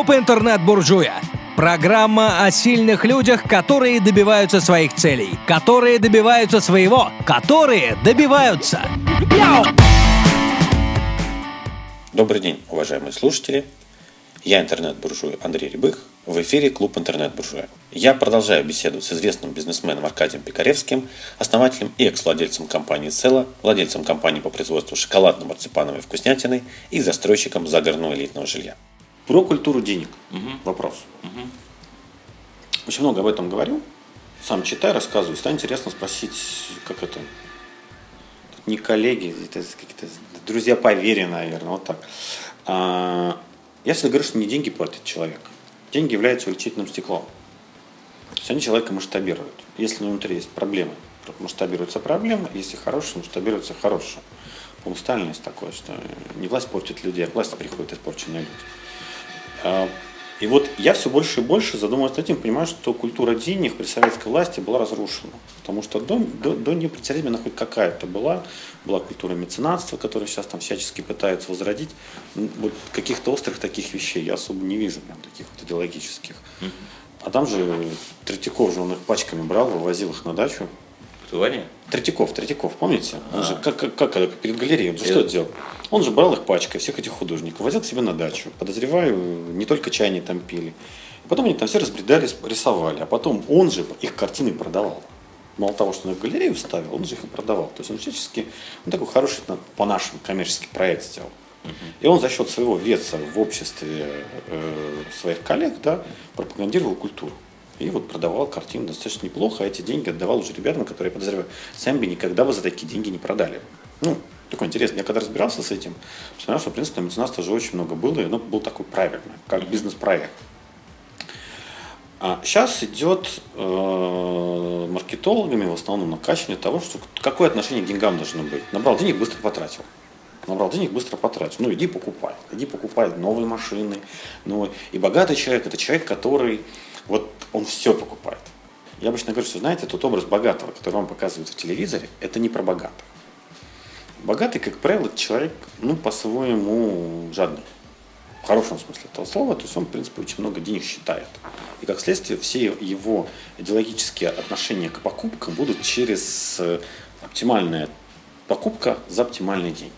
Клуб интернет-буржуя. Программа о сильных людях, которые добиваются своих целей, которые добиваются своего, которые добиваются. Добрый день, уважаемые слушатели. Я интернет-буржуй Андрей Рябых. В эфире клуб интернет-буржуя. Я продолжаю беседу с известным бизнесменом Аркадием Пикаревским, основателем и экс-владельцем компании «Цела», владельцем компании по производству шоколадно-марципановой вкуснятины и застройщиком загородного элитного жилья. Про культуру денег. Угу. Вопрос. Угу. Очень много об этом говорю. Сам читаю, рассказываю. Стало интересно спросить, как это... Тут не коллеги, это какие-то друзья по вере, наверное, вот так. А, я всегда говорю, что не деньги платят человек. Деньги являются увеличительным стеклом. То есть они человека масштабируют. Если внутри есть проблемы, масштабируются проблемы, если хорошие, масштабируются хорошие. по Сталин есть такое, что не власть портит людей, а власть приходит испорченные люди. А, и вот я все больше и больше задумываюсь над этим, понимаю, что культура денег при советской власти была разрушена. Потому что до, до, до непрецедентно хоть какая-то была, была культура меценатства, которую сейчас там всячески пытаются возродить. Вот каких-то острых таких вещей я особо не вижу, прям таких вот идеологических. А там же Третьяков же он их пачками брал, вывозил их на дачу. Кто Третьяков, Третьяков, помните? Он же как, как, как перед галереей, он же что делал? Он же брал их пачкой, всех этих художников, возил к себе на дачу. Подозреваю, не только чай они там пили. Потом они там все разбредались, рисовали. А потом он же их картины продавал. Мало того, что он их в галерею ставил, он же их и продавал. То есть он всячески ну, такой хороший по-нашему коммерческий проект сделал. И он за счет своего веса в обществе э, своих коллег да, пропагандировал культуру. И вот продавал картины достаточно неплохо, а эти деньги отдавал уже ребятам, которые, я подозреваю, сами бы никогда бы за такие деньги не продали. Ну, такой интересный. Я когда разбирался с этим, посмотрел, что, в принципе, меценатства же очень много было, и оно был такой правильный, как бизнес-проект. А сейчас идет э, маркетологами в основном накачивание того, что какое отношение к деньгам должно быть. Набрал денег, быстро потратил. Набрал денег, быстро потратил. Ну, иди покупай. Иди покупай новые машины. Новые. И богатый человек – это человек, который вот он все покупает. Я обычно говорю, что, знаете, тот образ богатого, который вам показывают в телевизоре, это не про богатых. Богатый, как правило, человек, ну, по-своему жадный. В хорошем смысле этого слова, то есть он, в принципе, очень много денег считает. И как следствие, все его идеологические отношения к покупкам будут через э, оптимальная покупка за оптимальные деньги.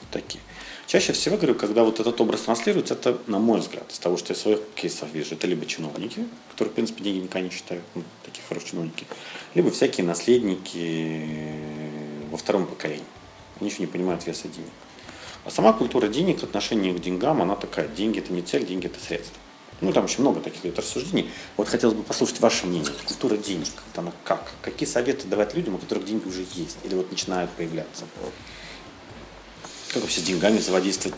Вот такие. Чаще всего, говорю, когда вот этот образ транслируется, это, на мой взгляд, из того, что я своих кейсах вижу, это либо чиновники, которые, в принципе, деньги никогда не считают, ну, такие хорошие чиновники, либо всякие наследники во втором поколении. Они еще не понимают веса денег. А сама культура денег, отношение к деньгам, она такая. Деньги это не цель, деньги это средство. Ну, там очень много таких вот рассуждений. Вот хотелось бы послушать ваше мнение. Культура денег, она как? Какие советы давать людям, у которых деньги уже есть? Или вот начинают появляться? Как вообще с деньгами взаимодействовать?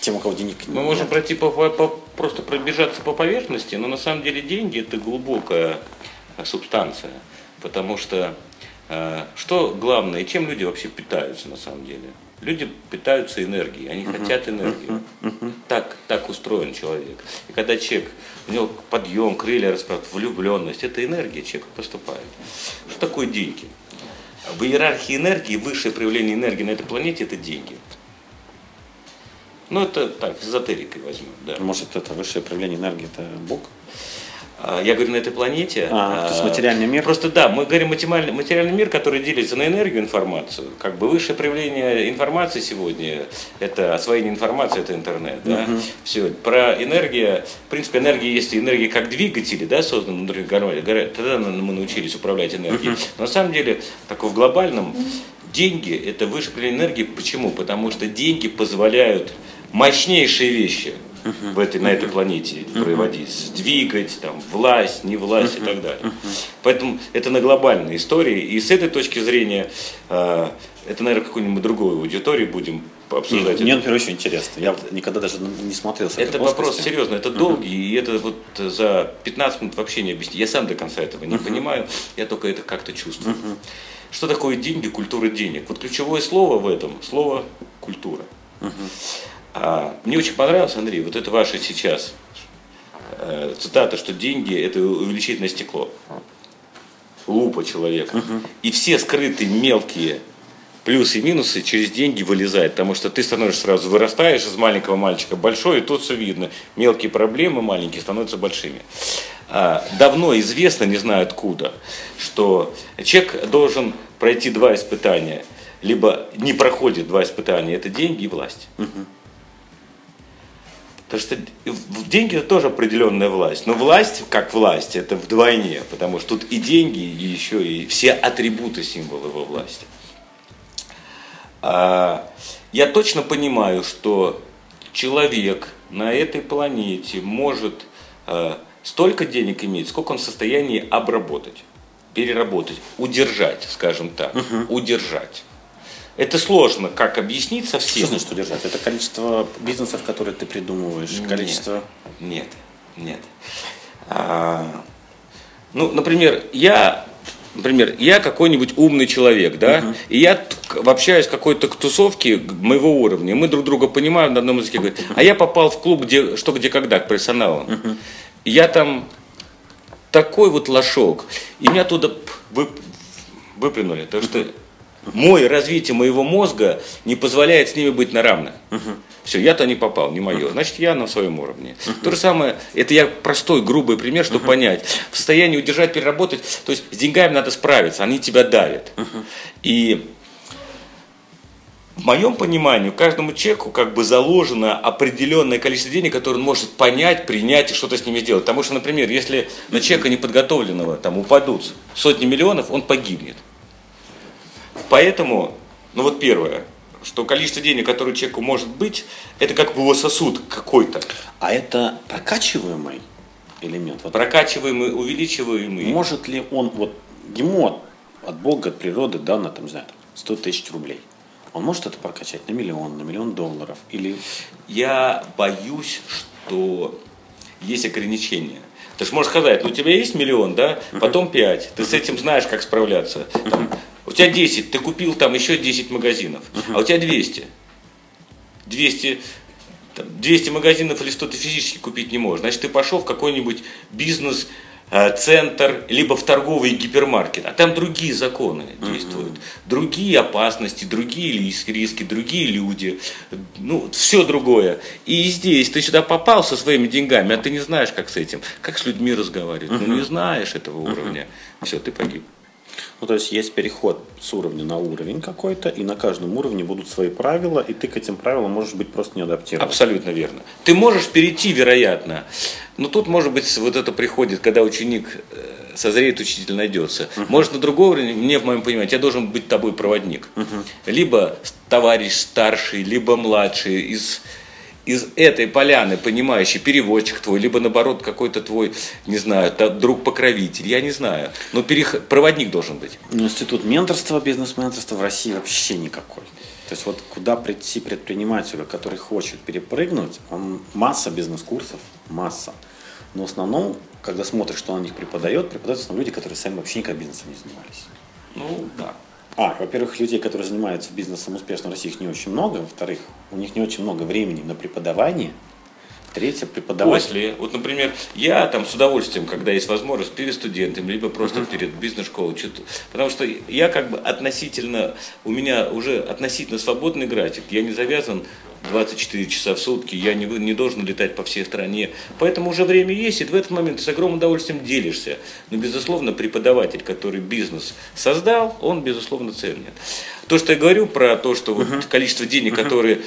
Тем, у кого денег нет. Мы можем пройти по, по, просто пробежаться по поверхности, но на самом деле деньги это глубокая субстанция. Потому что Э, что главное, чем люди вообще питаются на самом деле? Люди питаются энергией, они uh-huh. хотят энергию. Uh-huh. Так, так устроен человек. И когда человек, у него подъем, крылья расправят, влюбленность, это энергия человека поступает. Что такое деньги? В иерархии энергии высшее проявление энергии на этой планете – это деньги. Ну, это так, эзотерикой возьмем. Да. Может, это высшее проявление энергии – это Бог? А, я говорю на этой планете. А, то есть материальный мир? Просто да, мы говорим материальный, материальный мир, который делится на энергию информацию. Как бы высшее проявление информации сегодня – это освоение информации, это интернет. Да? Угу. Все. Про энергию, в принципе, энергия, если энергия как двигатели, да, создана внутри гармонии, тогда мы научились управлять энергией. Угу. Но на самом деле, такой в глобальном, деньги – это высшее проявление энергии. Почему? Потому что деньги позволяют мощнейшие вещи – в этой, на этой планете проводить, двигать, там, власть, не власть и так далее. Поэтому это на глобальной истории. И с этой точки зрения, э, это, наверное, какой-нибудь другой аудитории будем обсуждать. Мне, например, очень интересно. Я никогда даже не смотрел с Это вопрос серьезный, это долгий, и это вот за 15 минут вообще не объяснить. Я сам до конца этого не понимаю, я только это как-то чувствую. Что такое деньги, культура денег? Вот ключевое слово в этом – слово культура. А мне очень понравилось, Андрей, вот это ваше сейчас э, цитата, что деньги – это увеличительное стекло. Лупа человека. Угу. И все скрытые мелкие плюсы и минусы через деньги вылезает, потому что ты становишься сразу, вырастаешь из маленького мальчика большой, и тут все видно. Мелкие проблемы маленькие становятся большими. А, давно известно, не знаю откуда, что человек должен пройти два испытания. Либо не проходит два испытания, это деньги и власть. Потому что деньги это тоже определенная власть. Но власть, как власть, это вдвойне, потому что тут и деньги, и еще и все атрибуты символа его власти. А, я точно понимаю, что человек на этой планете может а, столько денег иметь, сколько он в состоянии обработать, переработать, удержать, скажем так, угу. удержать. Это сложно, как объяснить совсем. Что значит удержать? Это количество бизнесов, которые ты придумываешь, нет, количество... Нет, нет. А, ну, например, я например, я какой-нибудь умный человек, да, uh-huh. и я общаюсь в какой-то тусовке моего уровня, мы друг друга понимаем на одном языке, говорят, а я попал в клуб где, что, где, когда, к профессионалам. Uh-huh. я там такой вот лошок, и меня туда вып, выплюнули, потому что мой развитие моего мозга не позволяет с ними быть на равных. Угу. Все, я-то не попал, не мое. Значит, я на своем уровне. Угу. То же самое, это я простой, грубый пример, чтобы угу. понять. В состоянии удержать, переработать, то есть с деньгами надо справиться, они тебя давят. Угу. И в моем понимании, каждому человеку как бы заложено определенное количество денег, которое он может понять, принять и что-то с ними сделать. Потому что, например, если на человека неподготовленного там упадут сотни миллионов, он погибнет. Поэтому, ну вот первое, что количество денег, которое человеку может быть, это как бы его сосуд какой-то. А это прокачиваемый элемент? Вот прокачиваемый, увеличиваемый. Может ли он, вот ему от Бога, от природы дано, там, не знаю, 100 тысяч рублей. Он может это прокачать на миллион, на миллион долларов? Или... Я боюсь, что есть ограничения. Ты же можешь сказать, ну у тебя есть миллион, да, потом пять. Ты с этим знаешь, как справляться. Там, у тебя 10, ты купил там еще 10 магазинов, а у тебя 200. 200, 200 магазинов или что-то физически купить не можешь. Значит, ты пошел в какой-нибудь бизнес, э, центр, либо в торговый гипермаркет, а там другие законы действуют, другие опасности, другие риски, другие люди, ну, все другое. И здесь ты сюда попал со своими деньгами, а ты не знаешь, как с этим, как с людьми разговаривать, ну, не знаешь этого уровня, все, ты погиб. Ну, то есть есть переход с уровня на уровень какой-то, и на каждом уровне будут свои правила, и ты к этим правилам можешь быть просто не адаптирован. Абсолютно верно. Ты можешь перейти, вероятно, но тут, может быть, вот это приходит, когда ученик э, созреет, учитель найдется. Uh-huh. Может, на другой уровень, мне в моем понимании, я должен быть тобой проводник. Uh-huh. Либо товарищ старший, либо младший из из этой поляны понимающий переводчик твой, либо наоборот какой-то твой, не знаю, друг-покровитель, я не знаю. Но перех... проводник должен быть. Институт менторства, бизнес-менторства в России вообще никакой. То есть вот куда прийти предпринимателю, который хочет перепрыгнуть, он масса бизнес-курсов, масса. Но в основном, когда смотришь, что он на них преподает, преподают в основном люди, которые сами вообще никогда бизнесом не занимались. Ну, да. А, во-первых, людей, которые занимаются бизнесом успешно в России, их не очень много. Во-вторых, у них не очень много времени на преподавание. Третье, преподавать. После. Вот, например, я там с удовольствием, когда есть возможность, перед студентами, либо просто uh-huh. перед бизнес-школой, потому что я как бы относительно, у меня уже относительно свободный график, я не завязан 24 часа в сутки, я не, не должен летать по всей стране. Поэтому уже время есть, и в этот момент ты с огромным удовольствием делишься. Но, безусловно, преподаватель, который бизнес создал, он, безусловно, ценен. То, что я говорю про то, что uh-huh. вот количество денег, uh-huh. которые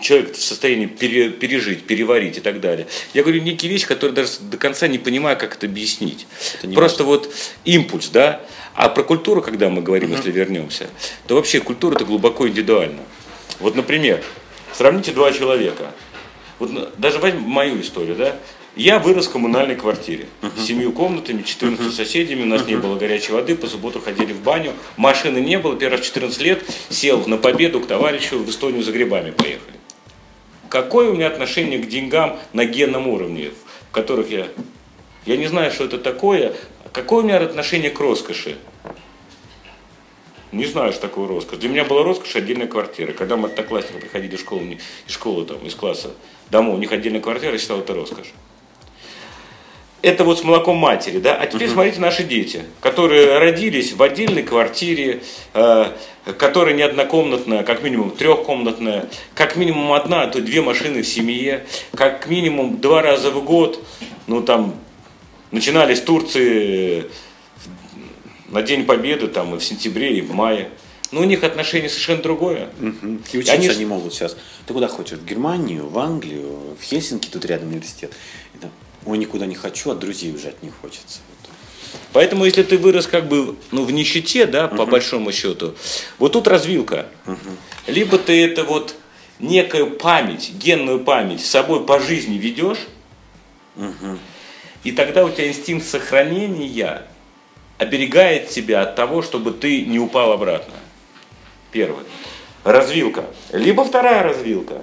человек в состоянии пере, пережить, переварить и так далее. Я говорю некие вещи, которые даже до конца не понимаю, как это объяснить. Это Просто важно. вот импульс, да. А про культуру, когда мы говорим, uh-huh. если вернемся, то вообще культура это глубоко индивидуально. Вот, например, Сравните два человека. Вот даже возьмем мою историю, да? Я вырос в коммунальной квартире uh-huh. с семью комнатами, 14 uh-huh. соседями, у нас uh-huh. не было горячей воды, по субботу ходили в баню, машины не было, первый раз в 14 лет сел на победу к товарищу в Эстонию за грибами поехали. Какое у меня отношение к деньгам на генном уровне, в которых я... Я не знаю, что это такое. Какое у меня отношение к роскоши? Не знаю, что такое роскошь. Для меня была роскошь отдельная квартира. Когда мы одноклассники приходили в школу, из школы, там, из класса домой, у них отдельная квартира, я считал это роскошь. это вот с молоком матери, да. А теперь смотрите наши дети, которые родились в отдельной квартире, э, которая не однокомнатная, как минимум трехкомнатная, как минимум одна, а то две машины в семье, как минимум два раза в год, ну там начинались Турции на День Победы, там и в сентябре, и в мае. Но у них отношение совершенно другое. Угу. И учиться они... они могут сейчас. Ты куда хочешь? В Германию, в Англию, в Хельсинки, тут рядом университет. Это, Ой, никуда не хочу, от друзей уезжать не хочется. Поэтому, если ты вырос как бы ну, в нищете, да, по большому счету, вот тут развилка. Угу. Либо ты это вот некую память, генную память с собой по жизни ведешь, угу. и тогда у тебя инстинкт сохранения оберегает тебя от того, чтобы ты не упал обратно. Первое. Развилка. Либо вторая развилка.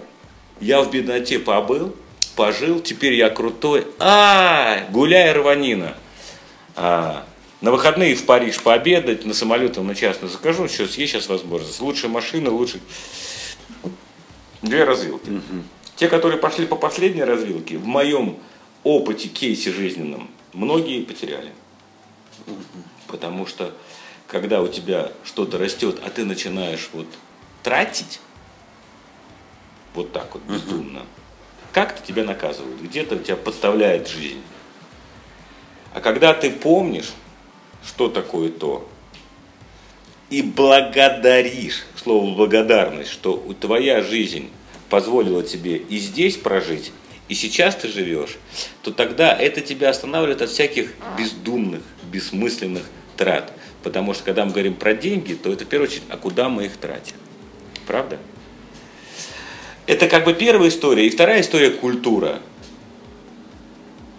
Я в бедноте побыл, пожил, теперь я крутой. А, гуляй, рванина. А, на выходные в Париж пообедать, на самолетом на частно закажу, сейчас есть сейчас возможность. Лучшая машина, лучше. Две развилки. Угу. Те, которые пошли по последней развилке, в моем опыте, кейсе жизненном, многие потеряли. Потому что когда у тебя что-то растет, а ты начинаешь вот тратить, вот так вот бездумно, как-то тебя наказывают, где-то тебя подставляет жизнь. А когда ты помнишь, что такое то, и благодаришь, слово благодарность, что твоя жизнь позволила тебе и здесь прожить, и сейчас ты живешь, то тогда это тебя останавливает от всяких бездумных, бессмысленных трат. Потому что когда мы говорим про деньги, то это в первую очередь, а куда мы их тратим. Правда? Это как бы первая история. И вторая история – культура.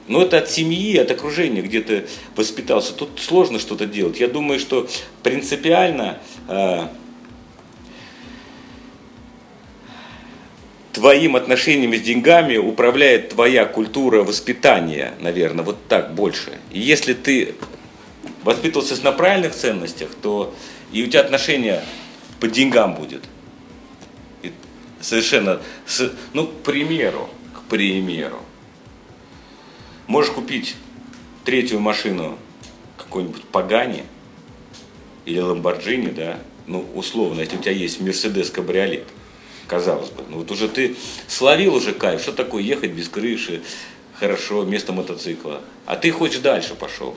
Но это от семьи, от окружения, где ты воспитался. Тут сложно что-то делать. Я думаю, что принципиально э, твоим отношением с деньгами управляет твоя культура воспитания, наверное, вот так больше. И если ты воспитывался на правильных ценностях, то и у тебя отношение по деньгам будет. И совершенно, ну, к примеру, к примеру, можешь купить третью машину какой-нибудь Пагани или Ламборджини, да, ну, условно, если у тебя есть Мерседес Кабриолет, казалось бы, ну вот уже ты словил уже кайф, что такое ехать без крыши, хорошо, вместо мотоцикла, а ты хочешь дальше пошел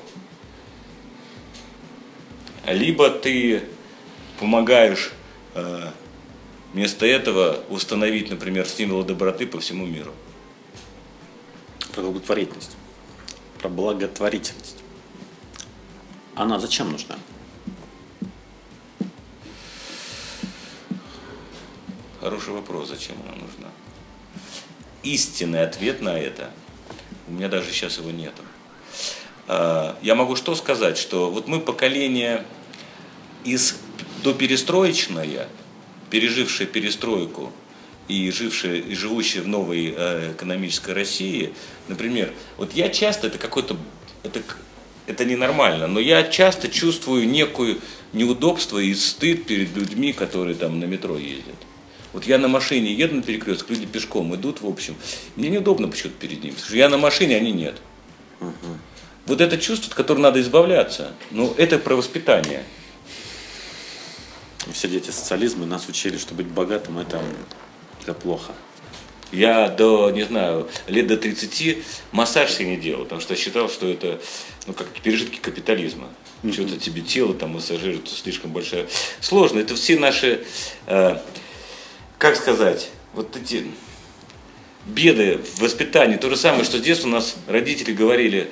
либо ты помогаешь э, вместо этого установить, например, символы доброты по всему миру. Про благотворительность, про благотворительность. Она зачем нужна? Хороший вопрос, зачем она нужна. Истинный ответ на это, у меня даже сейчас его нету. Э, я могу что сказать, что вот мы поколение из доперестроечное, пережившее перестройку и жившее и живущее в новой э, экономической России, например, вот я часто это какой-то это это ненормально, но я часто чувствую некую неудобство и стыд перед людьми, которые там на метро ездят. Вот я на машине еду на перекресток, люди пешком идут, в общем, мне неудобно почему-то перед ними, потому что я на машине, они нет. Угу. Вот это чувство, от которого надо избавляться, ну это про воспитание все дети социализма, нас учили, что быть богатым это, это плохо. Я до, не знаю, лет до 30 массаж себе не делал, потому что считал, что это ну, как пережитки капитализма. Mm-hmm. Что-то тебе тело там массажирует, слишком большая. Сложно. Это все наши, э, как сказать, вот эти беды в воспитании. То же самое, что с детства у нас родители говорили,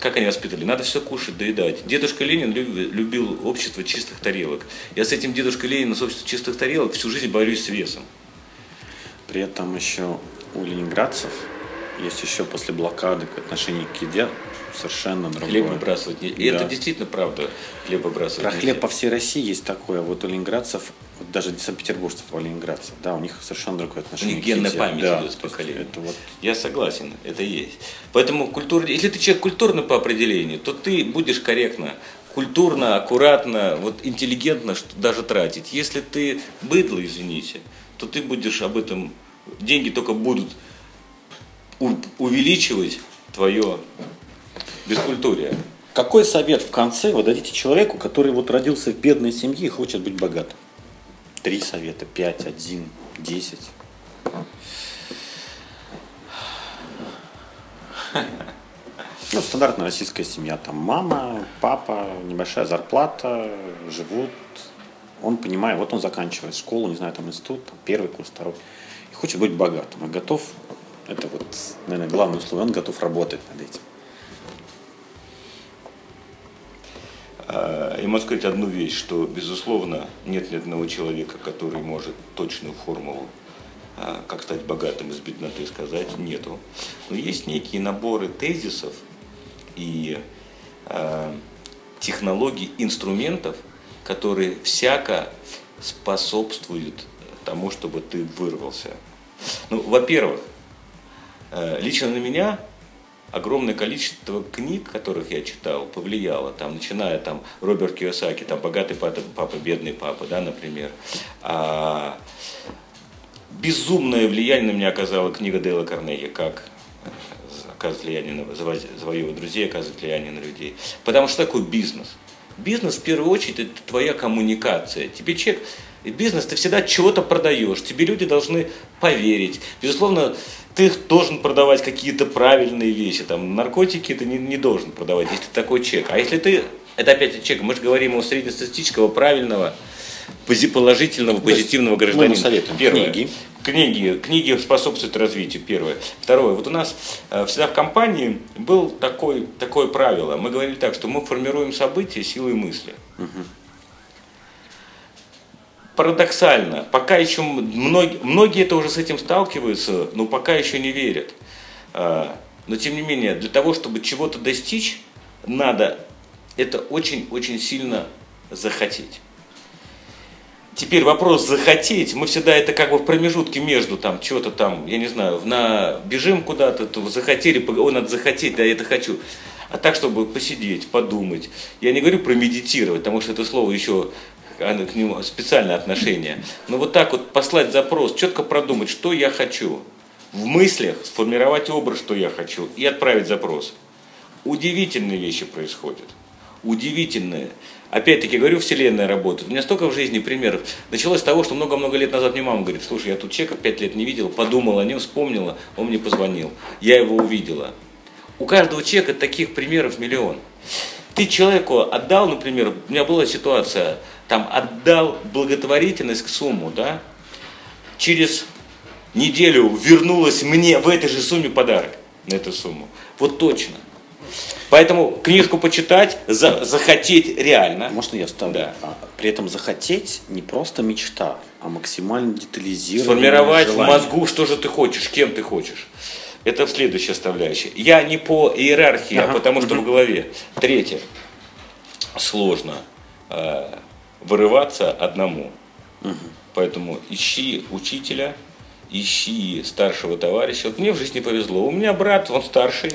как они воспитывали? Надо все кушать, доедать. Дедушка Ленин любил общество чистых тарелок. Я с этим дедушкой Лениным, с обществом чистых тарелок всю жизнь борюсь с весом. При этом еще у ленинградцев есть еще после блокады отношение к еде совершенно другое. Хлеб выбрасывать. И да. это действительно правда, хлеб выбрасывать Про хлеб по всей России есть такое, вот у ленинградцев, вот даже санкт-петербуржцев, а у ленинградцев, да, у них совершенно другое отношение У них генная память да, идет с поколения. Это вот... Я согласен, это есть. Поэтому культура, если ты человек культурный по определению, то ты будешь корректно культурно, аккуратно, вот интеллигентно что даже тратить. Если ты быдло, извините, то ты будешь об этом, деньги только будут увеличивать твое бескультурия. Какой совет в конце вы дадите человеку, который вот родился в бедной семье и хочет быть богатым? Три совета, пять, один, десять. Ну, стандартная российская семья. Там мама, папа, небольшая зарплата, живут. Он понимает, вот он заканчивает школу, не знаю, там институт, там, первый курс, второй. И хочет быть богатым. И готов, это вот, наверное, главное условие, он готов работать над этим. Я могу сказать одну вещь, что, безусловно, нет ни одного человека, который может точную формулу а, как стать богатым из бедноты сказать, нету. Но есть некие наборы тезисов и э, технологий, инструментов, которые всяко способствуют тому, чтобы ты вырвался. Ну, во-первых, э, лично на меня огромное количество книг, которых я читал, повлияло, там, начиная там Роберт Киосаки, там «Богатый папа, папа бедный папа», да, например. А, безумное влияние на меня оказала книга Дейла Карнеги, как оказывать влияние на завоевывать друзей, оказывать влияние на людей. Потому что такой бизнес. Бизнес в первую очередь это твоя коммуникация. Тебе человек, бизнес ты всегда чего-то продаешь, тебе люди должны поверить. Безусловно, ты должен продавать какие-то правильные вещи. Там, наркотики ты не, не должен продавать, если такой чек. А если ты, это опять чек, мы же говорим о среднестатистического, правильного, положительного, позитивного гражданина. Мы советуем Первое. Книги. Книги, книги способствуют развитию, первое. Второе, вот у нас э, всегда в компании был такой, такое правило. Мы говорили так, что мы формируем события силой мысли. Угу. Парадоксально, пока еще многие, многие это уже с этим сталкиваются, но пока еще не верят. Э, но тем не менее, для того, чтобы чего-то достичь, надо это очень-очень сильно захотеть. Теперь вопрос захотеть, мы всегда это как бы в промежутке между там, чего-то там, я не знаю, на бежим куда-то, то захотели, о, надо захотеть, да, я это хочу. А так, чтобы посидеть, подумать. Я не говорю про медитировать, потому что это слово еще к нему специальное отношение. Но вот так вот послать запрос, четко продумать, что я хочу. В мыслях сформировать образ, что я хочу, и отправить запрос. Удивительные вещи происходят. Удивительные. Опять-таки, говорю, вселенная работает. У меня столько в жизни примеров. Началось с того, что много-много лет назад мне мама говорит, слушай, я тут человека пять лет не видел, подумала о нем, вспомнила, он мне позвонил. Я его увидела. У каждого человека таких примеров миллион. Ты человеку отдал, например, у меня была ситуация, там отдал благотворительность сумму, да, через неделю вернулась мне в этой же сумме подарок на эту сумму. Вот точно. Поэтому книжку почитать, за, захотеть реально. Можно я вставлю? Да. А, при этом захотеть не просто мечта, а максимально детализированное Сформировать желание. в мозгу, что же ты хочешь, кем ты хочешь. Это следующая составляющая. Я не по иерархии, а ага. а потому что угу. в голове. Третье. Сложно э, вырываться одному. Угу. Поэтому ищи учителя, ищи старшего товарища. Вот мне в жизни повезло. У меня брат, он старший,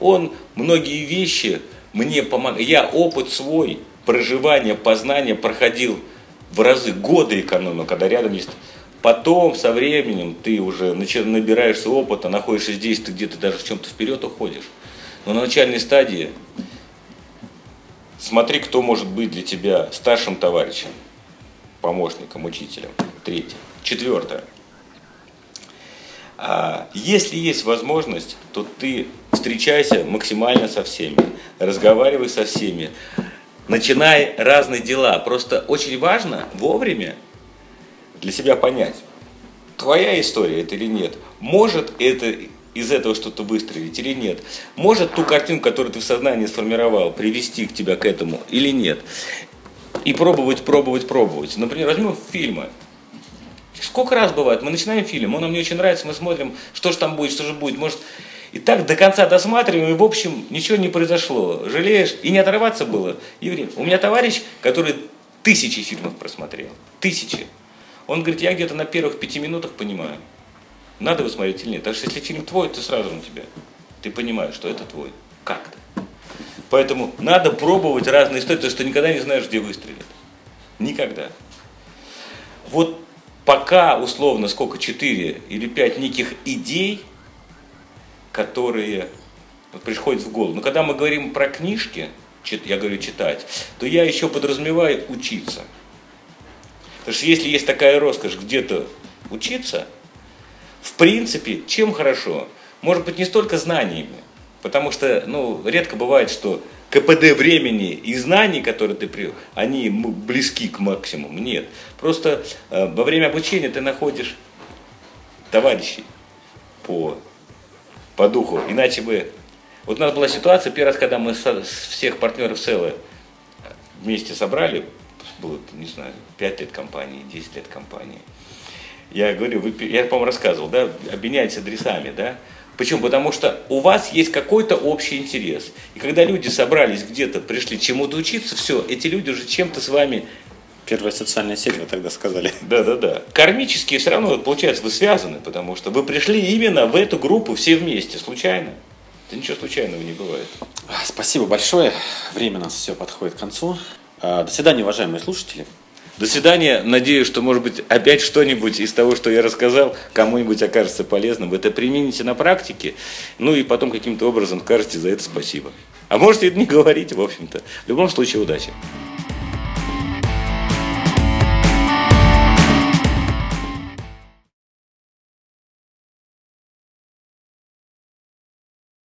он многие вещи мне помогал. Я опыт свой, проживания, познания проходил в разы, годы экономил, когда рядом есть. Потом, со временем, ты уже набираешься опыта, находишься здесь, ты где-то даже в чем-то вперед уходишь. Но на начальной стадии смотри, кто может быть для тебя старшим товарищем, помощником, учителем. Третье. Четвертое. А если есть возможность, то ты встречайся максимально со всеми, разговаривай со всеми, начинай разные дела. Просто очень важно вовремя для себя понять, твоя история это или нет. Может это из этого что-то выстрелить или нет. Может ту картинку, которую ты в сознании сформировал, привести к тебя к этому или нет. И пробовать, пробовать, пробовать. Например, возьмем фильмы. Сколько раз бывает, мы начинаем фильм, он нам не очень нравится, мы смотрим, что же там будет, что же будет, может... И так до конца досматриваем, и в общем ничего не произошло. Жалеешь, и не оторваться было, и время. У меня товарищ, который тысячи фильмов просмотрел, тысячи. Он говорит, я где-то на первых пяти минутах понимаю, надо его смотреть или нет. Так что если фильм твой, то сразу на тебя. Ты понимаешь, что это твой. Как-то. Поэтому надо пробовать разные истории, потому что никогда не знаешь, где выстрелит. Никогда. Вот пока условно сколько, 4 или 5 неких идей, которые Вот приходит в голову. Но когда мы говорим про книжки, я говорю читать, то я еще подразумеваю учиться. Потому что если есть такая роскошь где-то учиться, в принципе, чем хорошо? Может быть, не столько знаниями, потому что ну, редко бывает, что КПД времени и знаний, которые ты принял, они близки к максимуму. Нет. Просто э, во время обучения ты находишь товарищей по, по духу. Иначе бы... Вот у нас была ситуация, первый раз, когда мы со, всех партнеров Селы вместе собрали, было, не знаю, 5 лет компании, 10 лет компании. Я говорю, вы, я, по-моему, рассказывал, да, обменяйтесь адресами, да, Почему? Потому что у вас есть какой-то общий интерес. И когда люди собрались где-то, пришли чему-то учиться, все, эти люди уже чем-то с вами Первая социальная сеть, вы тогда сказали. Да, да, да. Кармически все равно, получается, вы связаны, потому что вы пришли именно в эту группу все вместе, случайно. Да ничего случайного не бывает. Спасибо большое. Время у нас все подходит к концу. А, до свидания, уважаемые слушатели. До свидания. Надеюсь, что, может быть, опять что-нибудь из того, что я рассказал, кому-нибудь окажется полезным. Вы это примените на практике, ну и потом каким-то образом скажете за это спасибо. А можете это не говорить, в общем-то. В любом случае, удачи.